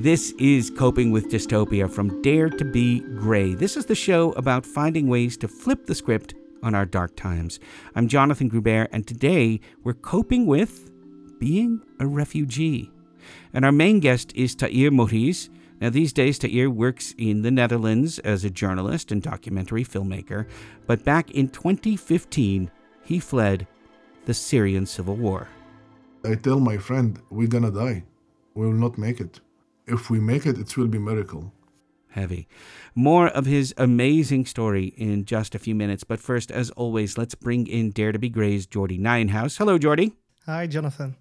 This is Coping with Dystopia from Dare to Be Grey. This is the show about finding ways to flip the script on our dark times. I'm Jonathan Gruber, and today we're coping with being a refugee. And our main guest is Thaeer Muhreez. Now, these days, Thaeer works in the Netherlands as a journalist and documentary filmmaker, but back in 2015, he fled the Syrian civil war. I tell my friend, we're gonna die. We will not make it if we make it, it will be miracle. Heavy. More of his amazing story in just a few minutes. But first, as always, let's bring in Dare to Be Grey's Jordy Nijenhuis. Hello, Jordy. Hi, Jonathan.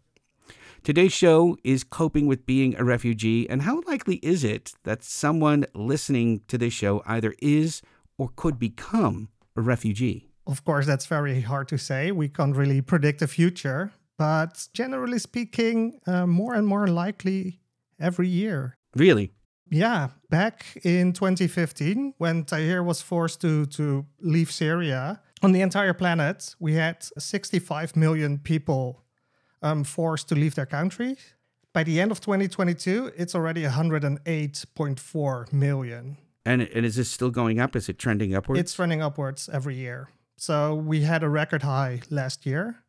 Today's show is coping with being a refugee, and how likely is it that someone listening to this show either is or could become a refugee? Of course, that's very hard to say. We can't really predict the future, but generally speaking, uh, more and more likely every year. Really? Yeah, back in 2015, when Tahir was forced to, to leave Syria, on the entire planet, we had 65 million people um, forced to leave their country. By the end of 2022, it's already 108.4 million. And, and is this still going up? Is it trending upwards? It's trending upwards every year. So we had a record high last year.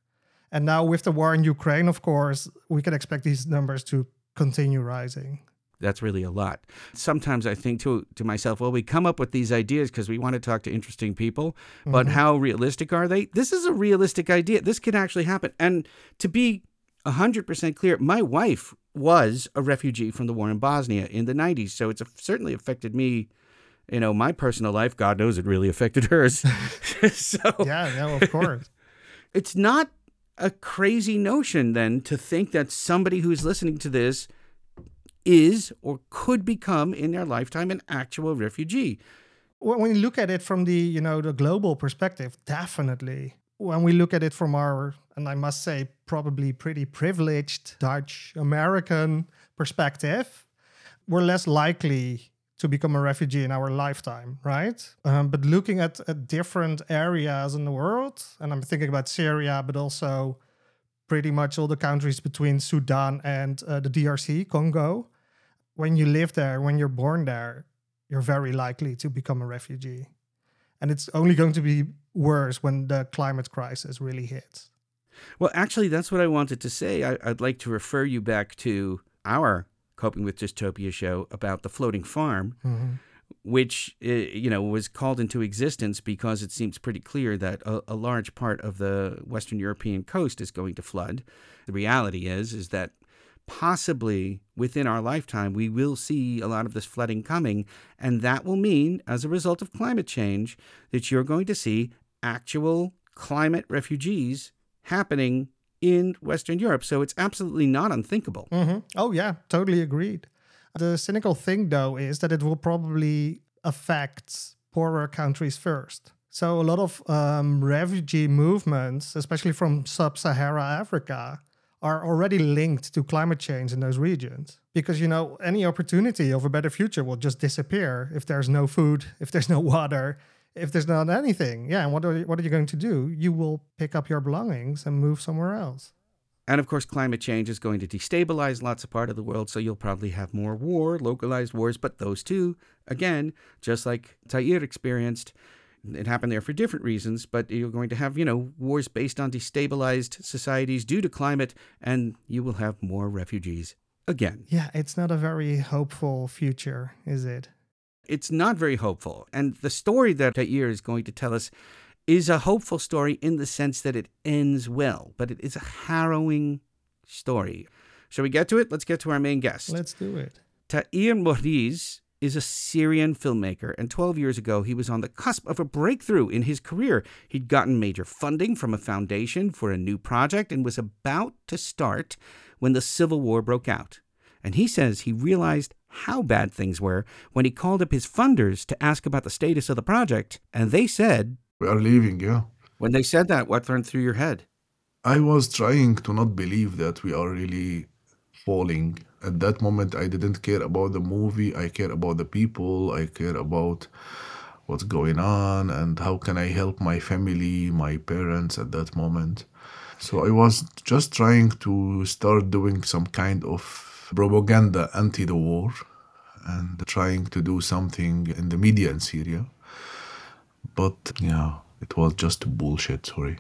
And now, with the war in Ukraine, of course, we can expect these numbers to continue rising. That's really a lot. Sometimes I think to to myself, well, we come up with these ideas because we want to talk to interesting people, but mm-hmm. how realistic are they? This is a realistic idea. This can actually happen. And to be 100% clear, my wife was a refugee from the war in Bosnia in the 90s, so it's certainly affected me you know, my personal life, God knows it really affected hers. so Yeah, no, of course. it's not a crazy notion then to think that somebody who's listening to this is or could become in their lifetime an actual refugee. When you look at it from the, you know, the global perspective, definitely. When we look at it from our, and I must say, probably pretty privileged Dutch American perspective, we're less likely to become a refugee in our lifetime, right? Um, but looking at, at different areas in the world, and I'm thinking about Syria, but also pretty much all the countries between Sudan and uh, the DRC, Congo. When you live there, when you're born there, you're very likely to become a refugee. And it's only going to be worse when the climate crisis really hits. Well, actually, that's what I wanted to say. I, would like to refer you back to our Coping with Dystopia show about the floating farm, mm-hmm. which eh, you know was called into existence because it seems pretty clear that a, a large part of the Western European coast is going to flood. The reality is is that possibly within our lifetime, we will see a lot of this flooding coming. And that will mean, as a result of climate change, that you're going to see actual climate refugees happening in Western Europe. So it's absolutely not unthinkable. Mm-hmm. Oh, yeah, totally agreed. The cynical thing, though, is that it will probably affect poorer countries first. So a lot of um, refugee movements, especially from sub-Sahara Africa, are already linked to climate change in those regions because you know any opportunity of a better future will just disappear if there's no food if there's no water if there's not anything, yeah, and what are you, what are you going to do? You will pick up your belongings and move somewhere else. And of course, climate change is going to destabilize lots of part of the world, so you'll probably have more war, localized wars. But those two, again, just like Thaeer experienced, it happened there for different reasons. But you're going to have, you know, wars based on destabilized societies due to climate, and you will have more refugees again. Yeah, it's not a very hopeful future, is it? It's not very hopeful. And the story that Thaeer is going to tell us is a hopeful story in the sense that it ends well, but it is a harrowing story. Shall we get to it? Let's get to our main guest. Let's do it. Thaeer Muhreez is a Syrian filmmaker, and 12 years ago, he was on the cusp of a breakthrough in his career. He'd gotten major funding from a foundation for a new project and was about to start when the civil war broke out. And he says he realized how bad things were when he called up his funders to ask about the status of the project, and they said, We are leaving, yeah. When they said that, what went through your head? I was trying to not believe that we are really falling. At that moment, I didn't care about the movie, I care about the people, I care about what's going on and how can I help my family, my parents at that moment. So I was just trying to start doing some kind of propaganda anti the war and trying to do something in the media in Syria. But yeah, it was just bullshit, sorry.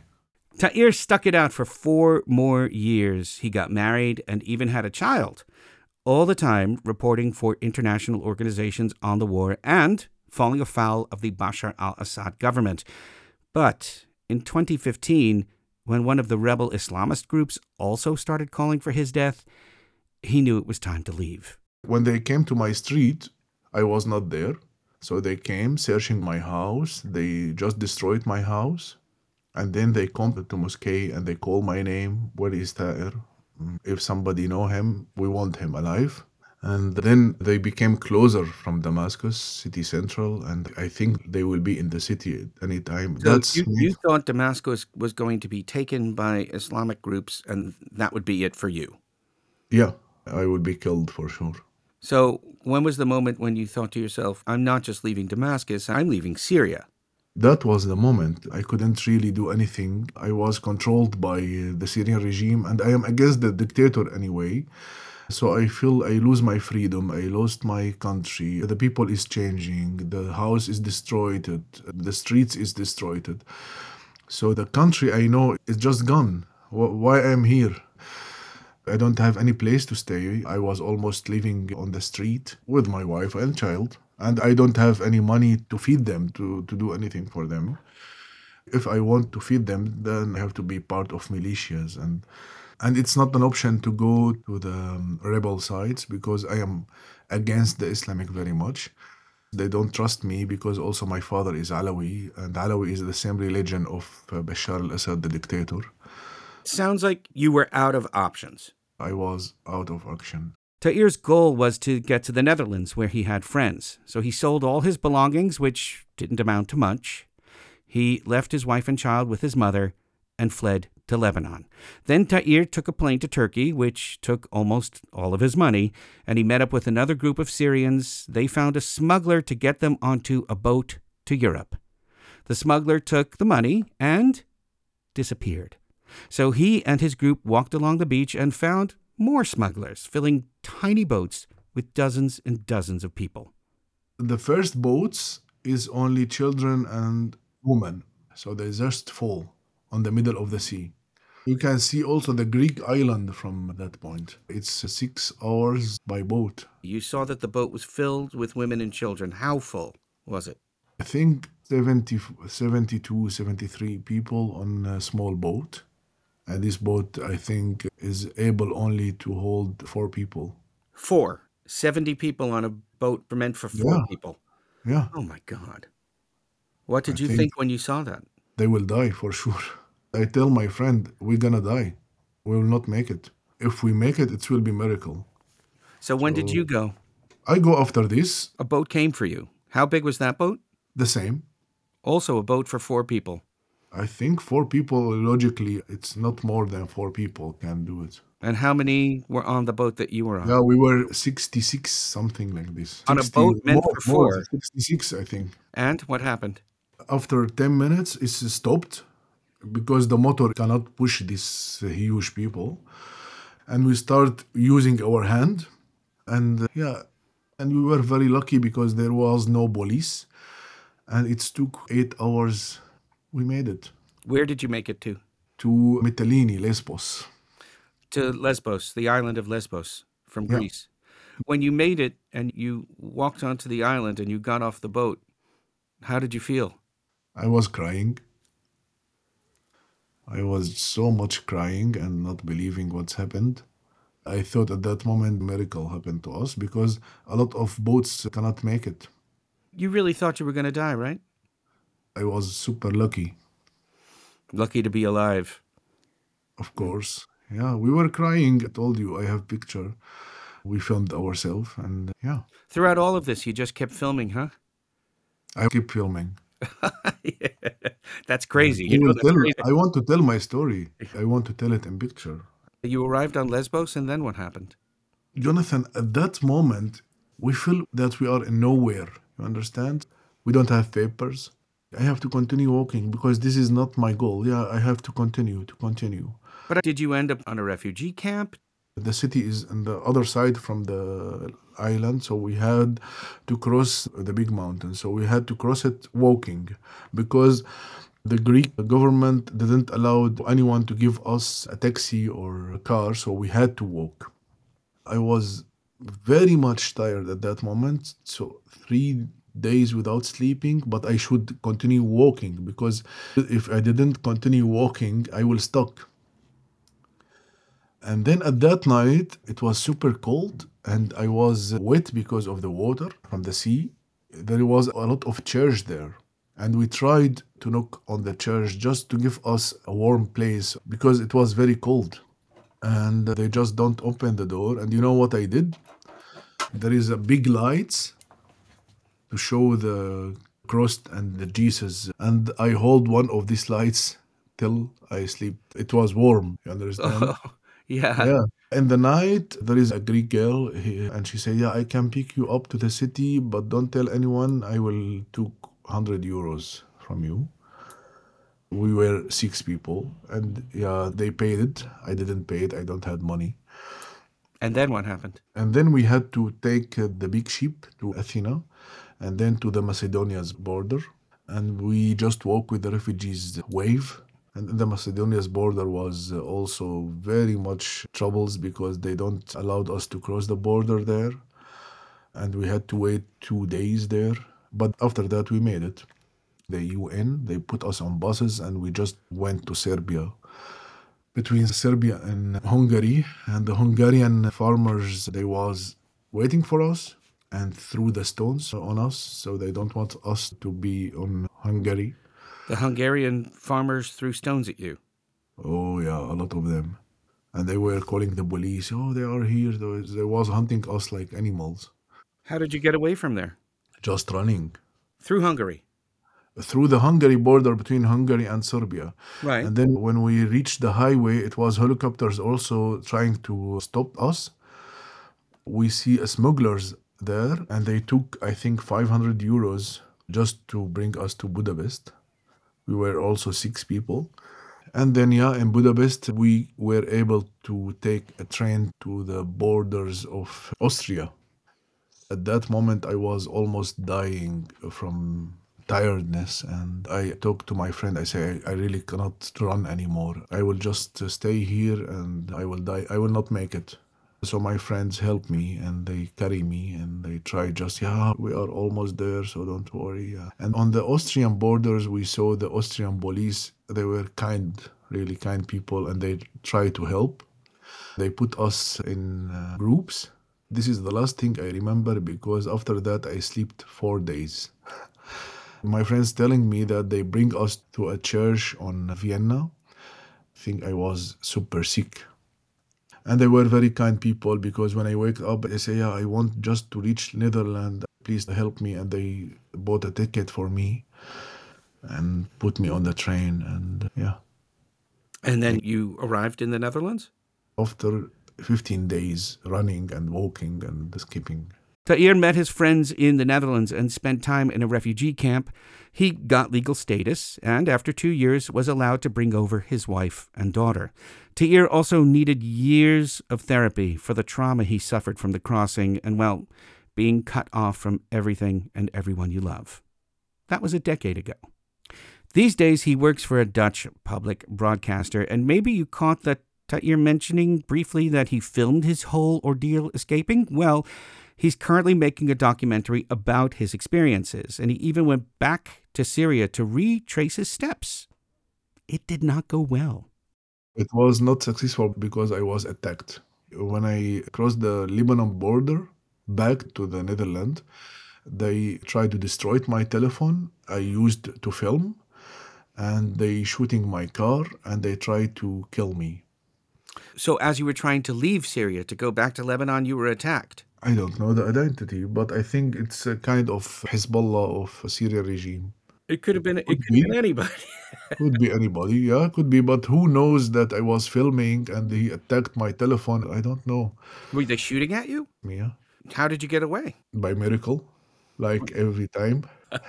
Thaeer stuck it out for four more years. He got married and even had a child, all the time reporting for international organizations on the war and falling afoul of the Bashar al Assad government. But in 2015, when one of the rebel Islamist groups also started calling for his death, he knew it was time to leave. When they came to my street, I was not there. So they came searching my house. They just destroyed my house. And then they come to mosque and they call my name. Where is Thaeer? If somebody know him, we want him alive. And then they became closer from Damascus, city central, and I think they will be in the city at any time. So That's you, you thought Damascus was going to be taken by Islamic groups, and that would be it for you. Yeah, I would be killed for sure. So when was the moment when you thought to yourself, "I'm not just leaving Damascus; I'm leaving Syria"? That was the moment. I couldn't really do anything. I was controlled by uh, the Syrian regime, and I am against the dictator anyway. So I feel I lose my freedom, I lost my country. The people is changing, the house is destroyed, the streets is destroyed. So the country I know is just gone. Why I'm here? I don't have any place to stay. I was almost living on the street with my wife and child, and I don't have any money to feed them, to, to do anything for them. If I want to feed them, then I have to be part of militias and and it's not an option to go to the um, rebel sides because I am against the Islamic very much. They don't trust me because also my father is Alawi, and Alawi is the same religion of uh, Bashar al Assad, the dictator. Sounds like you were out of options. I was out of action. Thaeer's goal was to get to the Netherlands where he had friends, so he sold all his belongings, which didn't amount to much. He left his wife and child with his mother and fled to Lebanon. Then Thaeer took a plane to Turkey, which took almost all of his money, and he met up with another group of Syrians. They found a smuggler to get them onto a boat to Europe. The smuggler took the money and disappeared. So he and his group walked along the beach and found more smugglers filling tiny boats with dozens and dozens of people. The first boats is only children and women, so they just fall on the middle of the sea. You can see also the Greek island from that point. It's six hours by boat. You saw that the boat was filled with women and children. How full was it? I think 70, 72, 73 people on a small boat. And this boat, I think, is able only to hold four people. Four? 70 people on a boat meant for four yeah. people? Yeah. Oh my God. What did I you think, think when you saw that? They will die for sure. I tell my friend, we're gonna die. We will not make it. If we make it, it will be miracle. So when so, did you go? I go after this. A boat came for you. How big was that boat? The same. Also a boat for four people. I think four people, logically, it's not more than four people can do it. And how many were on the boat that you were on? Yeah, we were 66, something like this. On 60, a boat meant more, for four? More, 66, I think. And what happened? After 10 minutes, it stopped because the motor cannot push these huge people. And we start using our hand. And uh, yeah, and we were very lucky because there was no police. And it took eight hours. We made it. Where did you make it to? To Mytilene, Lesbos. To Lesbos, the island of Lesbos from yeah. Greece. When you made it and you walked onto the island and you got off the boat, how did you feel? I was crying. I was so much crying and not believing what's happened. I thought at that moment miracle happened to us because a lot of boats cannot make it. You really thought you were going to die, right? I was super lucky. Lucky to be alive. Of course. Yeah, we were crying. I told you I have picture. We filmed ourselves and yeah. Throughout all of this, you just kept filming, huh? I keep filming. yeah, that's crazy. You know, that's tell, crazy. I want to tell my story. I want to tell it in picture. You arrived on Lesbos, and then what happened? Jonathan, at that moment, we feel that we are in nowhere. You understand? We don't have papers. I have to continue walking because this is not my goal. Yeah, I have to continue, to continue. But did you end up on a refugee camp? The city is on the other side from the island, so we had to cross the big mountain. So we had to cross it walking because the Greek government didn't allow anyone to give us a taxi or a car, so we had to walk. I was very much tired at that moment, so three days without sleeping, but I should continue walking because if I didn't continue walking, I will stuck. And then at that night, it was super cold and I was wet because of the water from the sea. There was a lot of church there. And we tried to knock on the church just to give us a warm place because it was very cold. And they just don't open the door. And you know what I did? There is a big lights to show the cross and the Jesus. And I hold one of these lights till I sleep. It was warm. You understand? Oh, yeah. Yeah. In the night, there is a Greek girl, and she said, "Yeah, I can pick you up to the city, but don't tell anyone. I will took hundred euros from you." We were six people, and yeah, they paid it. I didn't pay it. I don't have money. And then what happened? And then we had to take uh, the big ship to Athena, and then to the Macedonia's border, and we just walk with the refugees wave. And the Macedonia's border was uh, also very much troubles because they don't allowed us to cross the border there, and we had to wait two days there. But after that, we made it. The UN they put us on buses, and we just went to Serbia between Serbia and Hungary, and the Hungarian farmers they was waiting for us and threw the stones on us, so they don't want us to be on Hungary. The Hungarian farmers threw stones at you. Oh yeah, a lot of them, and they were calling the police. Oh, they are here. They was- hunting us like animals, How did you get away from there? just running Through Hungary. through the Hungary border between Hungary and Serbia. Right. And then when we reached the highway, it was helicopters also trying to stop us. We see smugglers there, and they took, I think, 500 euros just to bring us to Budapest. We were also six people. And then, yeah, in Budapest, we were able to take a train to the borders of Austria. At that moment, I was almost dying from tiredness and i talked to my friend i say i, really cannot run anymore i will just stay here and i will die i will not make it so my friends help me and they carry me and they try just yeah we are almost there so don't worry and on the austrian borders we saw the austrian police. They were kind really kind people and they try to help. They put us in uh, groups. This is the last thing i remember because after that i slept four days. My friends telling me that they bring us to a church on Vienna. I think I was super sick. And they were very kind people because when I wake up, they say, Yeah, I want just to reach Netherlands. Please help me. And they bought a ticket for me and put me on the train. And yeah, And then you arrived in the Netherlands? after 15 days running and walking and skipping, Thaeer met his friends in the Netherlands and spent time in a refugee camp. He got legal status and, after two years, was allowed to bring over his wife and daughter. Thaeer also needed years of therapy for the trauma he suffered from the crossing and, well, being cut off from everything and everyone you love. That was a decade ago. These days, he works for a Dutch public broadcaster, and maybe you caught that Thaeer mentioning briefly that he filmed his whole ordeal escaping? Well, He's currently making a documentary about his experiences, and he even went back to Syria to retrace his steps. It did not go well. It was not successful because I was attacked. When I crossed the Lebanon border back to the Netherlands, they tried to destroy my telephone I used to film, and they shooting my car and they tried to kill me. So, as you were trying to leave Syria to go back to Lebanon, you were attacked. I don't know the identity, but I think it's a kind of Hezbollah of Syria regime. It could have been. It Could could have been be. anybody. Could be anybody, yeah, could be, but who knows that I was filming and he attacked my telephone? I don't know. Were they shooting at you? Yeah. How did you get away? by miracle, like every time.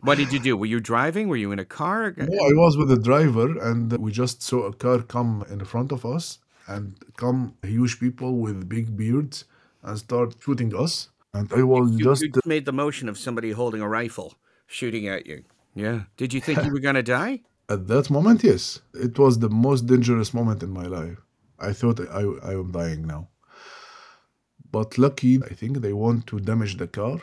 What did you do? Were you driving? Were you in a car? No, I was with a driver, and we just saw a car come in front of us, and come huge people with big beards and start shooting us. And I was You, just you made the motion of somebody holding a rifle shooting at you. Yeah. Did you think you were going to die? at that moment, yes, it was the most dangerous moment in my life. I thought I, I am dying now. But lucky, I think they want to damage the car.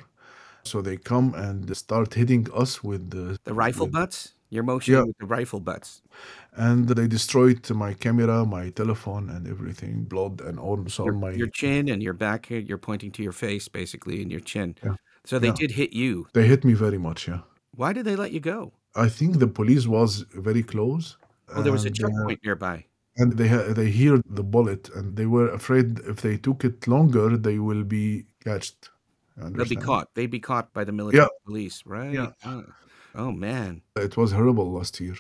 So they come and start hitting us with the, The rifle with- butts? You're motioning Yeah. with the rifle butts. and they destroyed my camera, my telephone, and everything. Blood and also Your, my your chin and your back, you're pointing to your face basically and your chin. Yeah. So they Yeah. did hit you. they hit me very much. Yeah, Why did they let you go? I think the police was very close. Oh, there was a and, uh, checkpoint nearby. and they they hear the bullet, and they were afraid if they took it longer, they will be catched. They'll be caught. They'd be caught by the military Yeah. police, right? Yeah. Oh. Oh, man. It was horrible last year.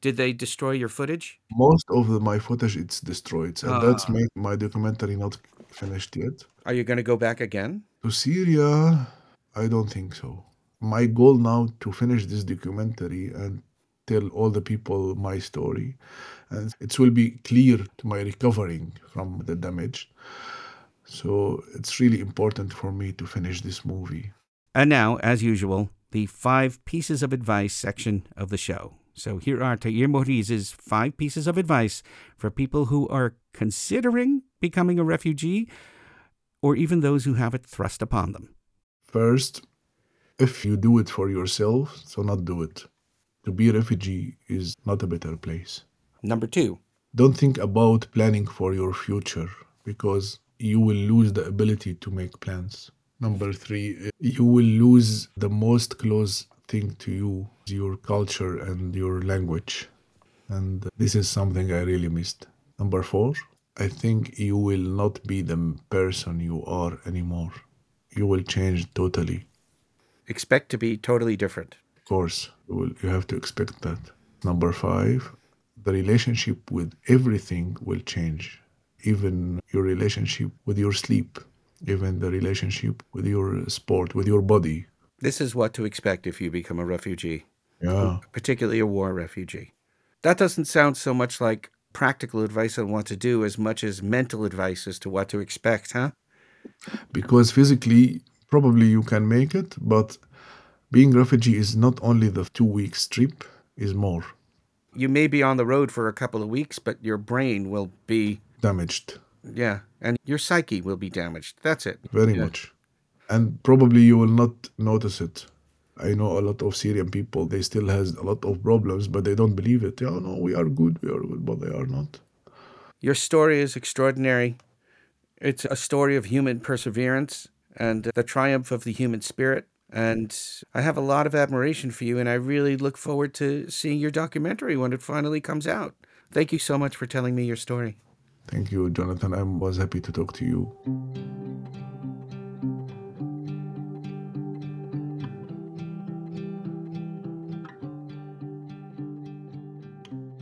Did they destroy your footage? Most of the, my footage it's destroyed, and that's Ah. my my documentary not finished yet. Are you going to go back again? To Syria, I don't think so. My goal now to finish this documentary and tell all the people my story, and it will be clear to my recovering from the damage. So it's really important for me to finish this movie. And now, as usual, the five pieces of advice section of the show. So here are Thaeer Muhreez's five pieces of advice for people who are considering becoming a refugee or even those who have it thrust upon them. First, if you do it for yourself, so not do it. To be a refugee is not a better place. Number two, Don't think about planning for your future because you will lose the ability to make plans. Number three, you will lose the most close thing to you, your culture and your language. And this is something I really missed. Number four, I think you will not be the person you are anymore. You will change totally. expect to be totally different. Of course, you, will, you have to expect that. Number five, the relationship with everything will change. Even your relationship with your sleep, even the relationship with your sport, with your body. This is what to expect if you become a refugee, Yeah. particularly a war refugee. That doesn't sound so much like practical advice on what to do as much as mental advice as to what to expect, huh? Because physically, probably you can make it, but being refugee is not only the two weeks trip, is more You may be on the road for a couple of weeks, but your brain will be, damaged, yeah, and your psyche will be damaged. That's it. very Yeah. much. And probably you will not notice it. I know a lot of Syrian people, they still has a lot of problems, but they don't believe it. Yeah, no, we are good, we are good, but they are not. Your story is extraordinary. It's a story of human perseverance and the triumph of the human spirit. And I have a lot of admiration for you, and I really look forward to seeing your documentary when it finally comes out. Thank you so much for telling me your story. Thank you, Jonathan. I was happy to talk to you.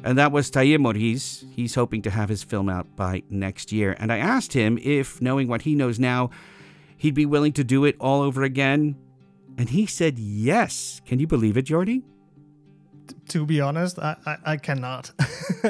And that was Thaeer Muhreez. He's hoping to have his film out by next year. And I asked him if, knowing what he knows now, he'd be willing to do it all over again. And he said yes. Can you believe it, Jordy? To be honest, I, I, I cannot.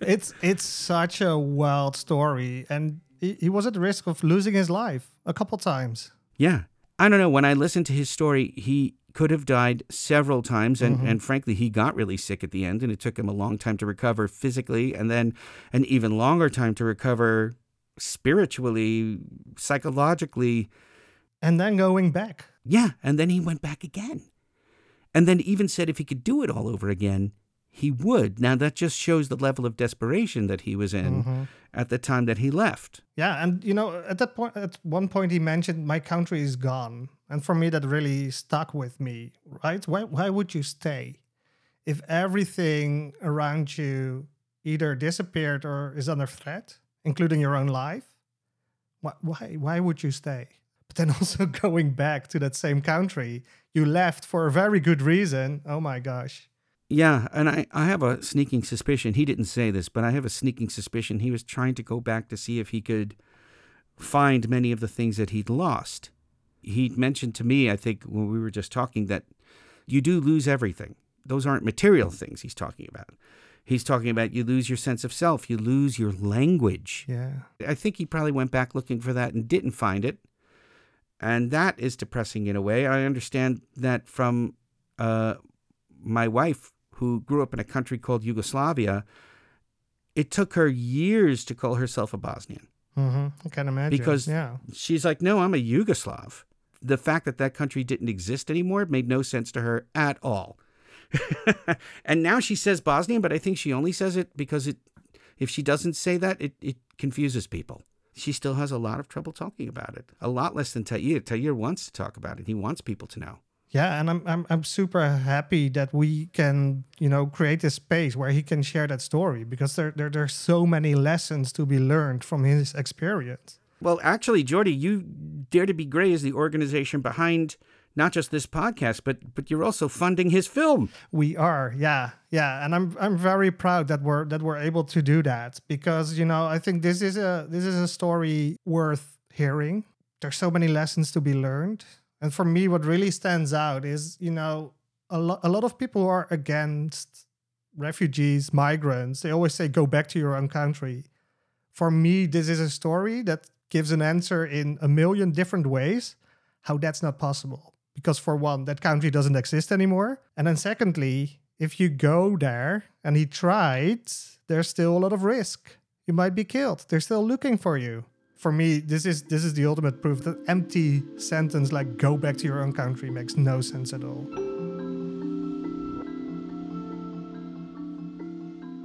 it's it's such a wild story, and he, he was at risk of losing his life a couple times. Yeah. I don't know. When I listened to his story, he could have died several times. And, mm-hmm. and frankly, he got really sick at the end, and it took him a long time to recover physically, and then an even longer time to recover spiritually, psychologically. And then going back. Yeah. And then he went back again. And then even said if he could do it all over again, he would. Now, that just shows the level of desperation that he was in mm-hmm. at the time that he left. Yeah, and you know, at that point, at one point, he mentioned, "My country is gone," and for me, that really stuck with me. Right? Why? Why would you stay if everything around you either disappeared or is under threat, including your own life? Why? Why, why would you stay? But then also going back to that same country, you left for a very good reason. Oh my gosh. Yeah, and I, I have a sneaking suspicion. He didn't say this, but I have a sneaking suspicion he was trying to go back to see if he could find many of the things that he'd lost. He'd mentioned to me, I think, when we were just talking, that you do lose everything. Those aren't material things he's talking about. He's talking about you lose your sense of self, you lose your language. Yeah. I think he probably went back looking for that and didn't find it. And that is depressing in a way. I understand that from uh, my wife, who grew up in a country called Yugoslavia. It took her years to call herself a Bosnian. Mm-hmm. I can imagine. Because yeah. she's like, no, I'm a Yugoslav. The fact that that country didn't exist anymore made no sense to her at all. and now she says Bosnian, but I think she only says it because it, if she doesn't say that, it, it confuses people. She still has a lot of trouble talking about it. A lot less than Tahir. Tahir wants to talk about it. He wants people to know. Yeah, and I'm, I'm I'm super happy that we can you know create a space where he can share that story because there, there there's so many lessons to be learned from his experience. Well, actually, Jordy, you Dare to Be Gray is the organization behind not just this podcast, but but you're also funding his film. We are, yeah, yeah, and I'm I'm very proud that we're that we're able to do that because you know I think this is a this is a story worth hearing. There's so many lessons to be learned, and for me, what really stands out is you know a lot a lot of people who are against refugees, migrants. They always say go back to your own country. For me, this is a story that gives an answer in a million different ways how that's not possible because for one that country doesn't exist anymore. And then secondly if you go there and he tried there's still a lot of risk. You might be killed. They're still looking for you. For me this is this is the ultimate proof that empty sentence like go back to your own country makes no sense at all.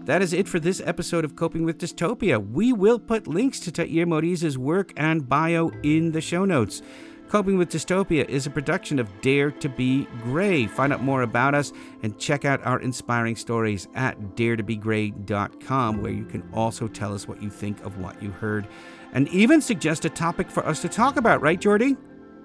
That is it for this episode of Coping with Dystopia. We will put links to Tahir Muhreez's work and bio in the show notes. Coping with Dystopia is a production of Dare to Be Gray. Find out more about us and check out our inspiring stories at daretobegray.com, where you can also tell us what you think of what you heard and even suggest a topic for us to talk about, right, Jordy?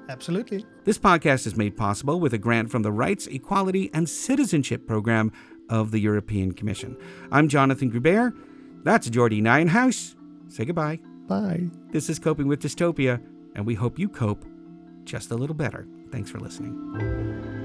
Absolutely. This podcast is made possible with a grant from the Rights, Equality, and Citizenship Program of the European Commission. I'm Jonathan Gruber. That's Jordy Nijenhuis. Say goodbye. Bye. This is Coping with Dystopia, and we hope you cope just a little better. Thanks for listening.